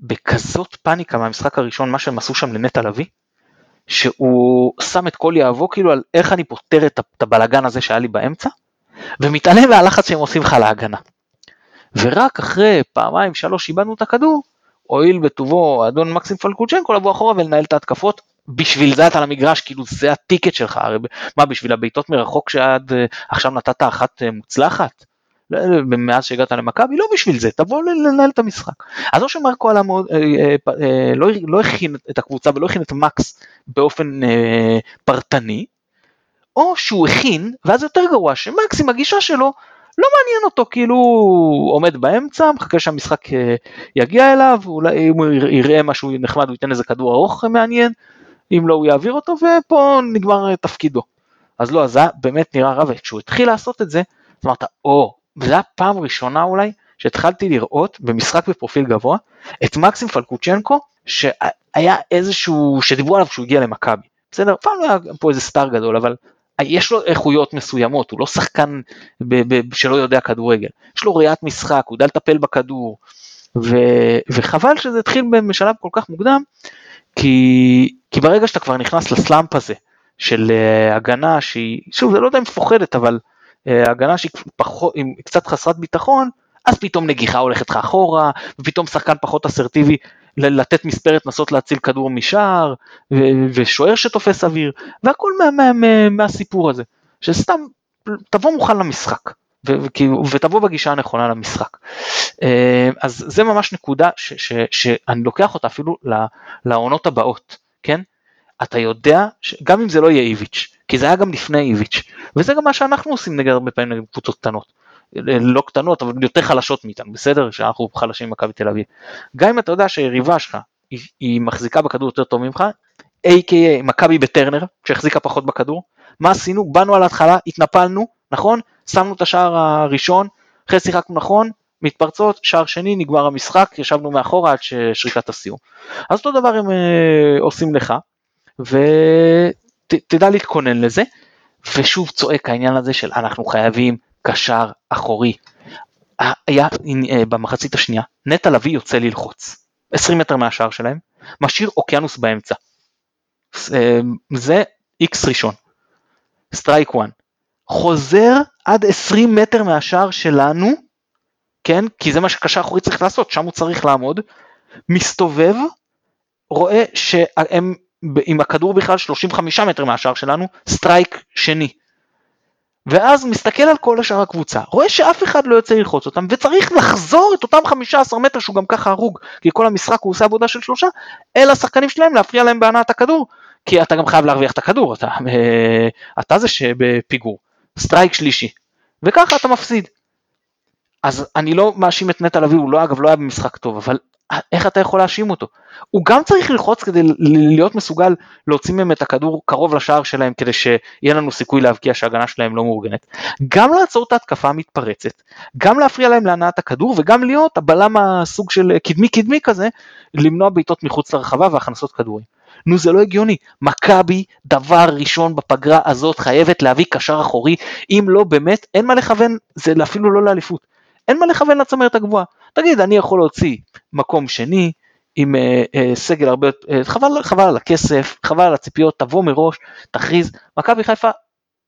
בכזאת פאניקה מהמשחק הראשון, מה שהם עשו שם לנטע לביא, שהוא שם את כל יהבו כאילו על איך אני פותר את הבלגן הזה שהיה לי באמצע, ומתעלם מהלחץ שהם עושים לך להגנה. ורק אחרי פעמיים שלוש איבדנו את הכדור, הואיל בטובו אדון מקסים פלקוצ'נקו לבוא אחורה ולנהל את ההתקפות בשביל זה אתה על המגרש, כאילו זה הטיקט שלך, הרי מה בשביל הבעיטות מרחוק שעד אה, עכשיו נתת אחת אה, מוצלחת? לא, מאז שהגעת למכבי, לא בשביל זה, תבוא לנהל את המשחק. אז או שמרקו עלה מאוד, אה, לא, לא הכין את הקבוצה ולא הכין את מקס באופן פרטני, או שהוא הכין, ואז יותר גרוע, שמקס עם הגישה שלו, לא מעניין אותו, כאילו הוא עומד באמצע, מחכה שהמשחק יגיע אליו, אולי אם הוא יראה משהו נחמד הוא ייתן איזה כדור ארוך מעניין, אם לא הוא יעביר אותו ופה נגמר תפקידו. אז לא, זה באמת נראה רע, וכשהוא התחיל לעשות את זה, אמרת, או, וזו הייתה פעם ראשונה אולי שהתחלתי לראות במשחק בפרופיל גבוה את מקסים פלקוצ'נקו שהיה איזשהו, שדיברו עליו כשהוא הגיע למכבי. בסדר, פעם לא היה פה איזה סטאר גדול, אבל יש לו איכויות מסוימות, הוא לא שחקן ב- ב- שלא יודע כדורגל, יש לו ראיית משחק, הוא יודע לטפל בכדור, ו- וחבל שזה התחיל בשלב כל כך מוקדם, כי, כי ברגע שאתה כבר נכנס לסלאמפ הזה של uh, הגנה שהיא, שוב, זה לא יודע אם מפוחדת, אבל uh, הגנה שהיא פחות, עם קצת חסרת ביטחון, אז פתאום נגיחה הולכת לך אחורה, ופתאום שחקן פחות אסרטיבי לתת מספרת, לנסות להציל כדור משער, ושוער שתופס אוויר, והכל מה, מה, מה, מהסיפור הזה. שסתם תבוא מוכן למשחק. ותבוא בגישה הנכונה למשחק. אה, אז זה ממש נקודה ש, ש, שאני לוקח אותה אפילו לעונות הבאות, כן? אתה יודע, גם אם זה לא יהיה איביץ', כי זה היה גם לפני איביץ', וזה גם מה שאנחנו עושים נגד הרבה פעמים נגד קבוצות קטנות. לא קטנות אבל יותר חלשות מאיתנו בסדר שאנחנו חלשים ממכבי תל אביב. גם אם אתה יודע שהיריבה שלך היא, היא מחזיקה בכדור יותר טוב ממך, A.K.A מכבי בטרנר שהחזיקה פחות בכדור, מה עשינו? באנו על ההתחלה, התנפלנו, נכון? שמנו את השער הראשון, אחרי שיחקנו נכון, מתפרצות, שער שני, נגמר המשחק, ישבנו מאחורה עד שריקת הסיום. אז אותו דבר הם אה, עושים לך, ותדע ות, להתכונן לזה, ושוב צועק העניין הזה של אנחנו חייבים קשר אחורי. היה אה, במחצית השנייה, נטע לביא יוצא ללחוץ, 20 מטר מהשער שלהם, משאיר אוקיינוס באמצע. אה, זה איקס ראשון. strike 1. חוזר עד 20 מטר מהשער שלנו, כן? כי זה מה שקשר אחורי צריך לעשות, שם הוא צריך לעמוד, מסתובב, רואה שהם עם הכדור בכלל 35 מטר מהשער שלנו, strike שני. ואז מסתכל על כל השאר הקבוצה, רואה שאף אחד לא יוצא ללחוץ אותם, וצריך לחזור את אותם 15 מטר שהוא גם ככה הרוג, כי כל המשחק הוא עושה עבודה של שלושה, אל השחקנים שלהם להפריע להם בהנעת הכדור, כי אתה גם חייב להרוויח את הכדור, אתה, אה, אתה זה שבפיגור. strike שלישי, וככה אתה מפסיד. אז אני לא מאשים את נטע לביא, הוא לא אגב לא היה במשחק טוב, אבל איך אתה יכול להאשים אותו? הוא גם צריך ללחוץ כדי להיות מסוגל להוציא מהם את הכדור קרוב לשער שלהם כדי שיהיה לנו סיכוי להבקיע שההגנה שלהם לא מאורגנת. גם לעצור את ההתקפה המתפרצת, גם להפריע להם להנעת הכדור וגם להיות הבלם הסוג של קדמי קדמי כזה, למנוע בעיטות מחוץ לרחבה והכנסות כדורים. נו זה לא הגיוני, מכבי דבר ראשון בפגרה הזאת חייבת להביא קשר אחורי, אם לא באמת אין מה לכוון, זה אפילו לא לאליפות, אין מה לכוון לצמרת הגבוהה. תגיד אני יכול להוציא מקום שני עם אה, אה, סגל הרבה יותר, אה, חבל, חבל על הכסף, חבל על הציפיות, תבוא מראש, תכריז, מכבי חיפה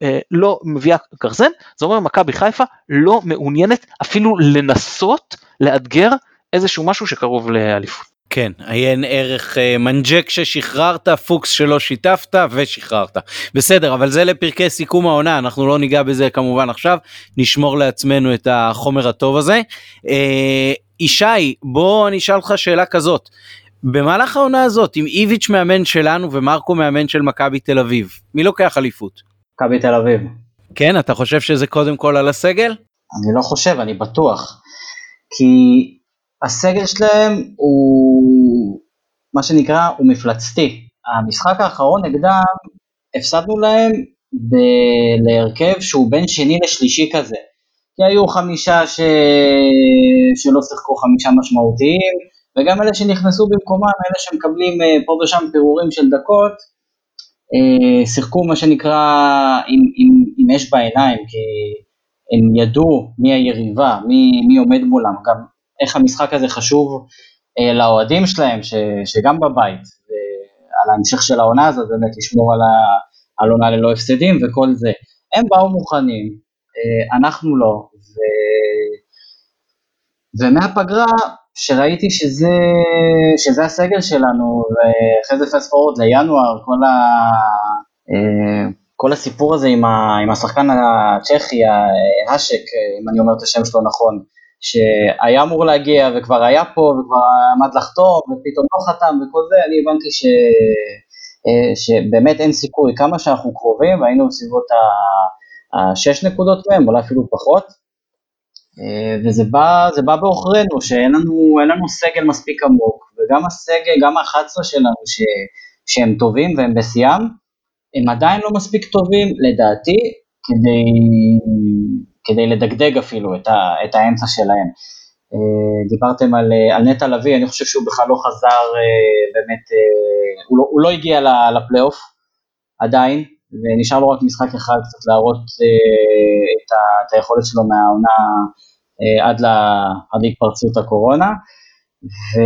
אה, לא מביאה גרזן, זה אומר מכבי חיפה לא מעוניינת אפילו לנסות לאתגר איזשהו משהו שקרוב לאליפות. כן, עיין ערך אה, מנג'ק ששחררת, פוקס שלא שיתפת ושחררת. בסדר, אבל זה לפרקי סיכום העונה, אנחנו לא ניגע בזה כמובן עכשיו, נשמור לעצמנו את החומר הטוב הזה. אה, ישי, בוא אני אשאל אותך שאלה כזאת. במהלך העונה הזאת, עם איביץ' מאמן שלנו ומרקו מאמן של מכבי תל אביב, מי לוקח אליפות? מכבי תל אביב. כן, אתה חושב שזה קודם כל על הסגל? אני לא חושב, אני בטוח. כי הסגל שלהם הוא מה שנקרא, הוא מפלצתי. המשחק האחרון נגדם, הפסדנו להם ב- להרכב שהוא בין שני לשלישי כזה. כי היו חמישה ש... שלא שיחקו חמישה משמעותיים, וגם אלה שנכנסו במקומם, אלה שמקבלים אה, פה ושם פירורים של דקות, אה, שיחקו מה שנקרא עם, עם, עם אש בעיניים, כי הם ידעו מי היריבה, מי, מי עומד מולם, גם איך המשחק הזה חשוב אה, לאוהדים שלהם, ש, שגם בבית, על ההמשך של העונה הזאת, באמת לשמור על, ה, על עונה ללא הפסדים וכל זה. הם באו מוכנים, אה, אנחנו לא, ו... ומהפגרה, שראיתי שזה, שזה הסגל שלנו, ואחרי זה פסט פורוד לינואר, כל, ה, אה, כל הסיפור הזה עם, ה, עם השחקן הצ'כי, האשק, אם אני אומר את השם שלו נכון, שהיה אמור להגיע וכבר היה פה וכבר עמד לחתום ופתאום לא חתם וכל זה, אני הבנתי ש... אה, שבאמת אין סיכוי, כמה שאנחנו קרובים, היינו בסביבות השש נקודות מהם, אולי אפילו פחות, אה, וזה בא, בא בעוכרינו, שאין לנו, לנו סגל מספיק עמוק, וגם הסגל, גם ה-11 שלנו ש, שהם טובים והם בשיאם, הם עדיין לא מספיק טובים, לדעתי, כדי, כדי לדגדג אפילו את, ה, את האמצע שלהם. אה, דיברתם על, על נטע לביא, אני חושב שהוא בכלל לא חזר, אה, באמת, הוא לא, הוא לא הגיע לפלייאוף עדיין, ונשאר לו רק משחק אחד קצת להראות אה, את, ה, את היכולת שלו מהעונה אה, עד, לה, עד להתפרצות הקורונה, ו,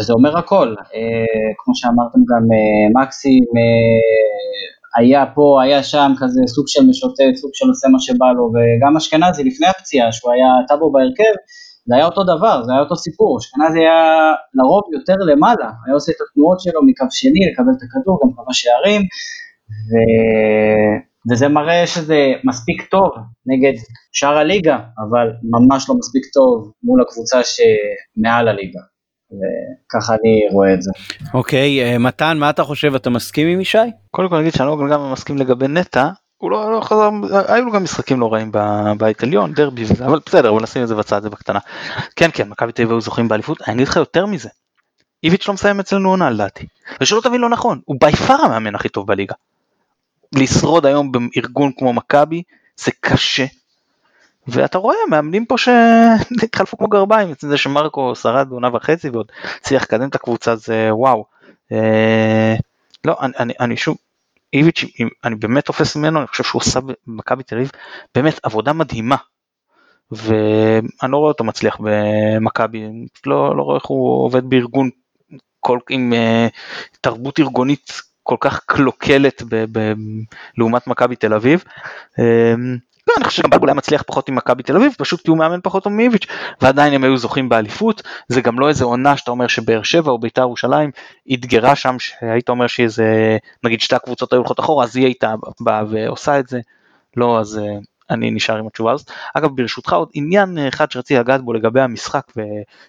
וזה אומר הכל, אה, כמו שאמרתם גם אה, מקסים אה, היה פה, היה שם, כזה סוג של משוטט, סוג של עושה מה שבא לו, וגם אשכנזי לפני הפציעה, שהוא היה טאבו בהרכב, זה היה אותו דבר, זה היה אותו סיפור, אשכנזי היה לרוב יותר למעלה, היה עושה את התנועות שלו מקו שני לקבל את הכדור, גם כמה שערים, ו... וזה מראה שזה מספיק טוב נגד שאר הליגה, אבל ממש לא מספיק טוב מול הקבוצה שמעל הליגה. וככה אני רואה את זה. אוקיי, אה, מתן, מה אתה חושב? אתה מסכים עם ישי? קודם כל נגיד שאני לא גם מסכים לגבי נטע, הוא לא, לא חזר, היו לו גם משחקים לא רעים בבית עליון, דרבי וזה, אבל בסדר, בוא נשים את זה בצד, זה בקטנה. כן, כן, מכבי תל אביב היו זוכים באליפות, אני אגיד לך יותר מזה. איביץ' לא מסיים אצלנו עונה לדעתי. ושלא תבין לא נכון, הוא בי פאר המאמן הכי טוב בליגה. לשרוד היום בארגון כמו מכבי זה קשה. ואתה רואה מאמנים פה שהתחלפו כמו גרביים, זה שמרקו שרד בעונה וחצי ועוד הצליח לקדם את הקבוצה זה וואו. אה, לא, אני, אני, שוב, איביץ', אני באמת תופס ממנו, אני חושב שהוא עושה במכבי תל אביב באמת עבודה מדהימה. ואני לא רואה אותו מצליח במכבי, לא, לא רואה איך הוא עובד בארגון כל, עם uh, תרבות ארגונית כל כך קלוקלת לעומת מכבי תל אביב. לא, אני חושב שגם בלבול היה מצליח פחות עם מכבי תל אביב, פשוט כי הוא מאמן פחות טוב מאיביץ', ועדיין הם היו זוכים באליפות, זה גם לא איזה עונה שאתה אומר שבאר שבע או בית"ר ירושלים אתגרה שם, שהיית אומר שאיזה, נגיד שתי הקבוצות היו הולכות אחורה, אז היא הייתה באה ועושה את זה, לא, אז uh, אני נשאר עם התשובה הזאת. אגב, ברשותך עוד עניין אחד שרציתי לגעת בו לגבי המשחק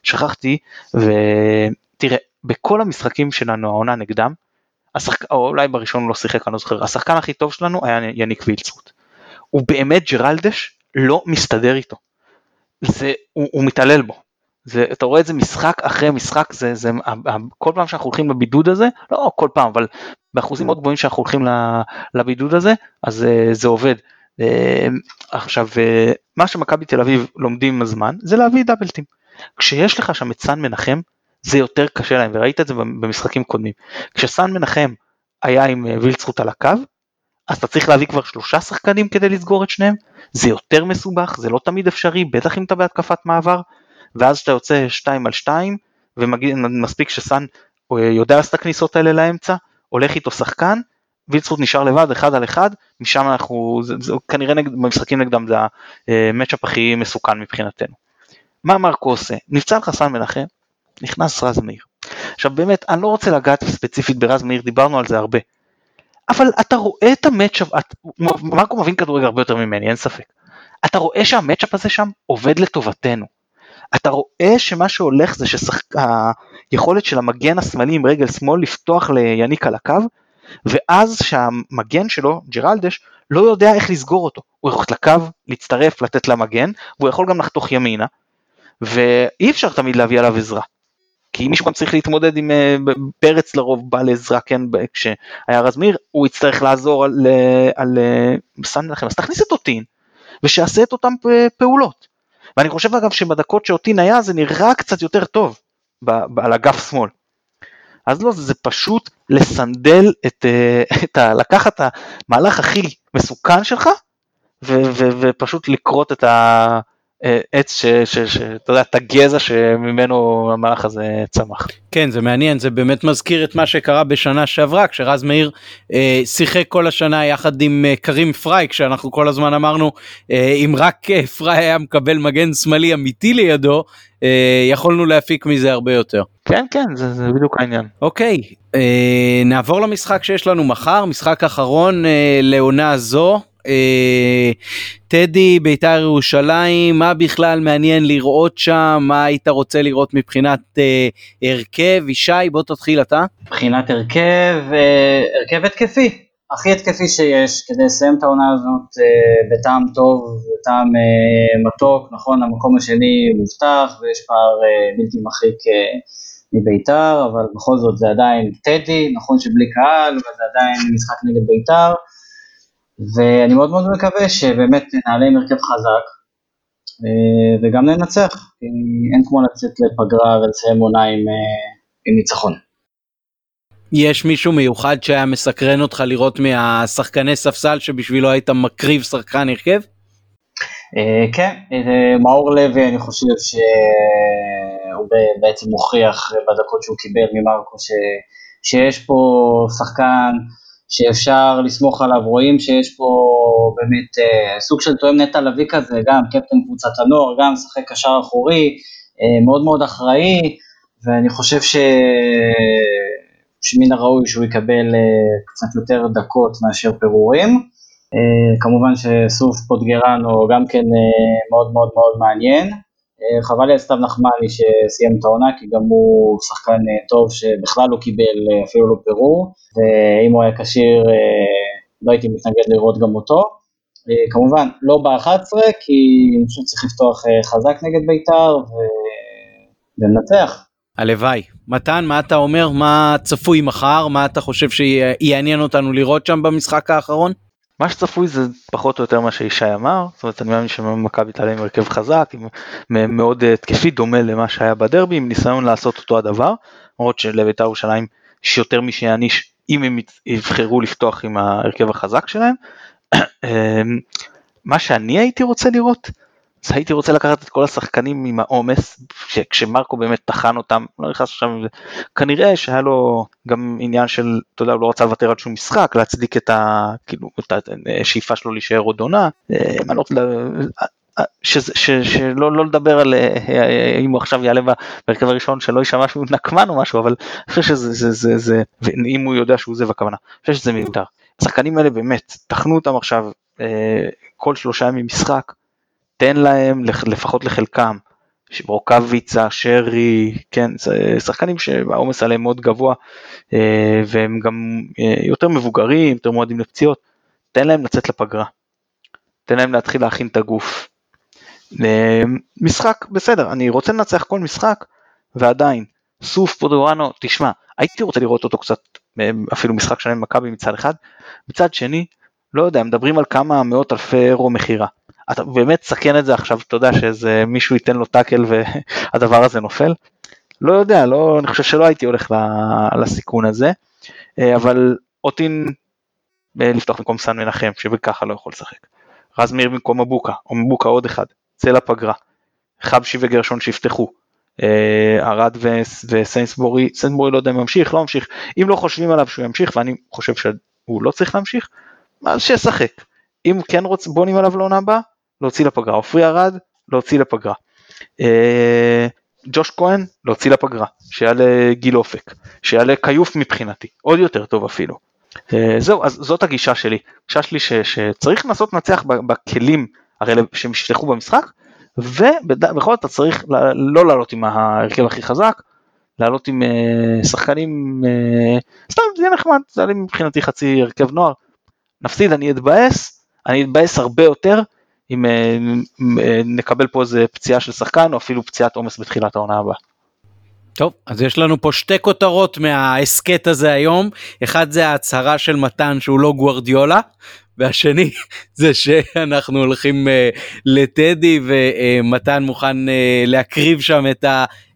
ושכחתי, ותראה, בכל המשחקים שלנו העונה נגדם, השחק... או אולי בראשון הוא לא שיחק, אני לא זוכר, השחקן הכי טוב שלנו היה יניק וילצרוט. הוא באמת ג'רלדש לא מסתדר איתו. זה, הוא, הוא מתעלל בו. זה, אתה רואה את זה משחק אחרי משחק, זה, זה, כל פעם שאנחנו הולכים לבידוד הזה, לא כל פעם, אבל באחוזים מאוד גבוהים שאנחנו הולכים לבידוד הזה, אז זה, זה עובד. עכשיו, מה שמכבי תל אביב לומדים עם הזמן, זה להביא דאבלטים. כשיש לך שם את סן מנחם, זה יותר קשה להם, וראית את זה במשחקים קודמים. כשסן מנחם היה עם אה, וילצרוט על הקו, אז אתה צריך להביא כבר שלושה שחקנים כדי לסגור את שניהם, זה יותר מסובך, זה לא תמיד אפשרי, בטח אם אתה בהתקפת מעבר, ואז אתה יוצא 2 על 2, ומספיק שסן אה, יודע לעשות את הכניסות האלה לאמצע, הולך איתו שחקן, וילצרוט נשאר לבד, אחד על אחד, משם אנחנו, זה, זה, כנראה נגד, במשחקים נגדם זה המצ'אפ אה, הכי מסוכן מבחינתנו. מה מרקו עושה? נפצע לך סן מנחם, נכנס רז מאיר. עכשיו באמת, אני לא רוצה לגעת ספציפית ברז מאיר, דיברנו על זה הרבה. אבל אתה רואה את המצ'אפ, מרקו מבין כדורגל הרבה יותר ממני, אין ספק. אתה רואה שהמצ'אפ הזה שם עובד לטובתנו. אתה רואה שמה שהולך זה שהיכולת של המגן השמאלי עם רגל שמאל לפתוח ליניק על הקו, ואז שהמגן שלו, ג'רלדש, לא יודע איך לסגור אותו. הוא יכול לקו, להצטרף, לתת למגן, והוא יכול גם לחתוך ימינה, ואי אפשר תמיד להביא עליו עזרה. כי מישהו גם צריך להתמודד עם אה, פרץ לרוב בא לעזרה כן כשהיה רז מאיר הוא יצטרך לעזור על, אה, על אה, סן מנחם אז תכניס את אותין ושיעשה את אותן פעולות. ואני חושב אגב שבדקות שאותין היה זה נראה קצת יותר טוב ב, ב, על אגף שמאל. אז לא זה פשוט לסנדל את, את ה... לקחת את המהלך הכי מסוכן שלך ו, ו, ופשוט לכרות את ה... אה, עץ שאתה יודע, את הגזע שממנו המהלך הזה צמח. כן זה מעניין זה באמת מזכיר את מה שקרה בשנה שעברה כשרז מאיר אה, שיחק כל השנה יחד עם אה, קרים פריי כשאנחנו כל הזמן אמרנו אה, אם רק אה, פריי היה מקבל מגן שמאלי אמיתי לידו אה, יכולנו להפיק מזה הרבה יותר. כן כן זה, זה בדיוק העניין. אוקיי אה, נעבור למשחק שיש לנו מחר משחק אחרון אה, לעונה זו אה, טדי בית"ר ירושלים מה בכלל מעניין לראות שם מה היית רוצה לראות מבחינת אה, הרכב ישי בוא תתחיל אתה. מבחינת הרכב אה, הרכב התקפי הכי התקפי שיש כדי לסיים את העונה הזאת אה, בטעם טוב בטעם אה, מתוק נכון המקום השני מובטח ויש פער אה, בלתי מרחיק. אה, מביתר, אבל בכל זאת זה עדיין טדי, נכון שבלי קהל, אבל זה עדיין משחק נגד ביתר, ואני מאוד מאוד מקווה שבאמת נעלה עם הרכב חזק אה, וגם ננצח, כי אין כמו לצאת לפגרה ולסיים עונה עם, אה, עם ניצחון. יש מישהו מיוחד שהיה מסקרן אותך לראות מהשחקני ספסל שבשבילו היית מקריב שחקן הרכב? אה, כן, מאור לוי אני חושב שהוא בעצם מוכיח בדקות שהוא קיבל ממרקו שיש פה שחקן שאפשר לסמוך עליו, רואים שיש פה באמת אה, סוג של תואם נטע לביא כזה, גם קפטן קבוצת הנוער, גם משחק קשר אחורי, אה, מאוד מאוד אחראי, ואני חושב ש... שמן הראוי שהוא יקבל אה, קצת יותר דקות מאשר פירורים. כמובן שסוף פוטגרנו גם כן מאוד מאוד מאוד מעניין. חבל לי על סתיו נחמני שסיים את העונה, כי גם הוא שחקן טוב שבכלל לא קיבל אפילו לא פירור, ואם הוא היה כשיר לא הייתי מתנגד לראות גם אותו. כמובן, לא ב-11, כי אני חושב שצריך לפתוח חזק נגד בית"ר ולנצח. הלוואי. מתן, מה אתה אומר? מה צפוי מחר? מה אתה חושב שיעניין אותנו לראות שם במשחק האחרון? מה שצפוי זה פחות או יותר מה שישי אמר, זאת אומרת אני מאמין שמכבי תעלה עם הרכב חזק, עם מאוד התקפי דומה למה שהיה בדרבי, עם ניסיון לעשות אותו הדבר, למרות שלבית"ר ירושלים יש יותר מי שיעניש אם הם יבחרו לפתוח עם ההרכב החזק שלהם. אמ, מה שאני הייתי רוצה לראות הייתי רוצה לקחת את כל השחקנים עם העומס, כשמרקו באמת טחן אותם, לא נכנס עכשיו, כנראה שהיה לו גם עניין של, אתה יודע, הוא לא רצה לוותר על שום משחק, להצדיק את ה... כאילו, את השאיפה שלו להישאר עוד עונה, אה, לא רוצה... שלא לא לדבר על אה, אם הוא עכשיו יעלה בהרכב הראשון שלא יישמע שהוא נקמן או משהו אבל אני חושב שזה זה זה זה אם הוא יודע שהוא זה בכוונה אני חושב שזה מיותר. השחקנים האלה באמת טחנו אותם עכשיו אה, כל שלושה ימים משחק תן להם לפחות לחלקם, רוקאביצה, שרי, כן, שחקנים שהעומס עליהם מאוד גבוה אה, והם גם אה, יותר מבוגרים, יותר מועדים לפציעות, תן להם לצאת לפגרה, תן להם להתחיל להכין את הגוף. אה, משחק, בסדר, אני רוצה לנצח כל משחק ועדיין, סוף פודורנו, תשמע, הייתי רוצה לראות אותו קצת, אפילו משחק שלם במכבי מצד אחד, מצד שני, לא יודע, מדברים על כמה מאות אלפי אירו מכירה. אתה באמת תסכן את זה עכשיו, אתה יודע שאיזה מישהו ייתן לו טאקל והדבר הזה נופל? לא יודע, לא, אני חושב שלא הייתי הולך לסיכון הזה, אה, אבל אותין אה, לפתוח במקום סן מנחם, שבככה לא יכול לשחק. רז מאיר במקום מבוקה, או מבוקה עוד אחד, צא לפגרה. חבשי וגרשון שיפתחו. אה, ארד וסיינסבורי, סיינסבורי לא יודע אם ממשיך, לא ממשיך. אם לא חושבים עליו שהוא ימשיך, ואני חושב שהוא לא צריך להמשיך, אז שישחק. אם כן רוצ, בונים עליו לעונה הבאה, להוציא לפגרה, עופרי ארד, להוציא לפגרה. אה, ג'וש כהן, להוציא לפגרה, שיעלה גיל אופק, שיעלה כיוף מבחינתי, עוד יותר טוב אפילו. אה, זהו, אז זאת הגישה שלי. הגישה שלי ש, שצריך לנסות לנצח בכלים הרלו... שהם ישלחו במשחק, ובכל זאת אתה צריך לא לעלות עם ההרכב הכי חזק, לעלות עם uh, שחקנים, סתם זה יהיה נחמד, זה היה לי מבחינתי חצי הרכב נוער. נפסיד אני אתבאס, אני אתבאס הרבה יותר אם אה, אה, נקבל פה איזה פציעה של שחקן או אפילו פציעת עומס בתחילת העונה הבאה. טוב, אז יש לנו פה שתי כותרות מההסכת הזה היום, אחד זה ההצהרה של מתן שהוא לא גוורדיולה, והשני זה שאנחנו הולכים uh, לטדי ומתן מוכן להקריב שם את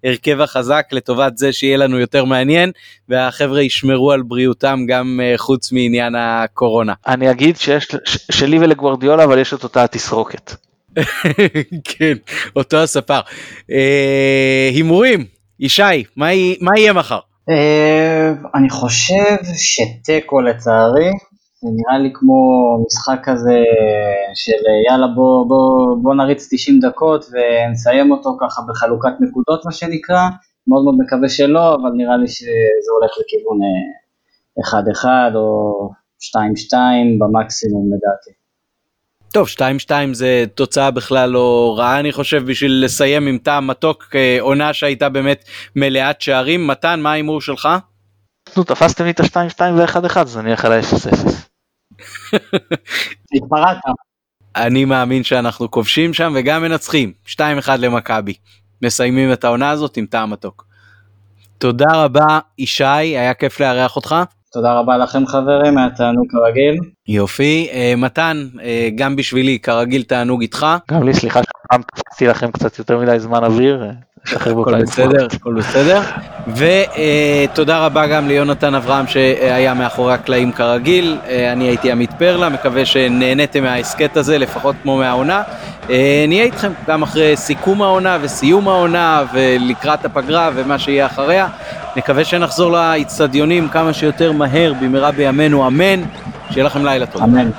ההרכב החזק לטובת זה שיהיה לנו יותר מעניין והחבר'ה ישמרו על בריאותם גם uh, חוץ מעניין הקורונה. אני אגיד שיש שלי ולגוורדיולה אבל יש את אותה התסרוקת. כן, אותו הספר. הימורים, ישי, מה, מה יהיה מחר? אני חושב שתיקו לצערי, זה נראה לי כמו משחק כזה של יאללה בוא, בוא, בוא נריץ 90 דקות ונסיים אותו ככה בחלוקת נקודות מה שנקרא, מאוד מאוד מקווה שלא, אבל נראה לי שזה הולך לכיוון 1-1 אה, או 2-2 במקסימום לדעתי. טוב 2-2 זה תוצאה בכלל לא רעה אני חושב בשביל לסיים עם טעם מתוק אה, עונה שהייתה באמת מלאת שערים מתן מה ההימור שלך? נו תפסתם לי את ה-2-2 ו-1-1 אז אני אלך על ה-0-0. התפרעת. אני מאמין שאנחנו כובשים שם וגם מנצחים 2-1 למכבי. מסיימים את העונה הזאת עם טעם מתוק. תודה רבה ישי היה כיף לארח אותך. תודה רבה לכם חברים היה תענוג כרגיל. יופי uh, מתן uh, גם בשבילי כרגיל תענוג איתך. גם לי סליחה שפעם תפסתי לכם קצת יותר מדי זמן אוויר. הכל בסדר, הכל בסדר. ותודה רבה גם ליונתן אברהם שהיה מאחורי הקלעים כרגיל. אה, אני הייתי עמית פרלה, מקווה שנהניתם מההסכת הזה, לפחות כמו מהעונה. אה, נהיה איתכם גם אחרי סיכום העונה וסיום העונה ולקראת הפגרה ומה שיהיה אחריה. נקווה שנחזור לאיצטדיונים כמה שיותר מהר במהרה בימינו, אמן. שיהיה לכם לילה טוב. אמן.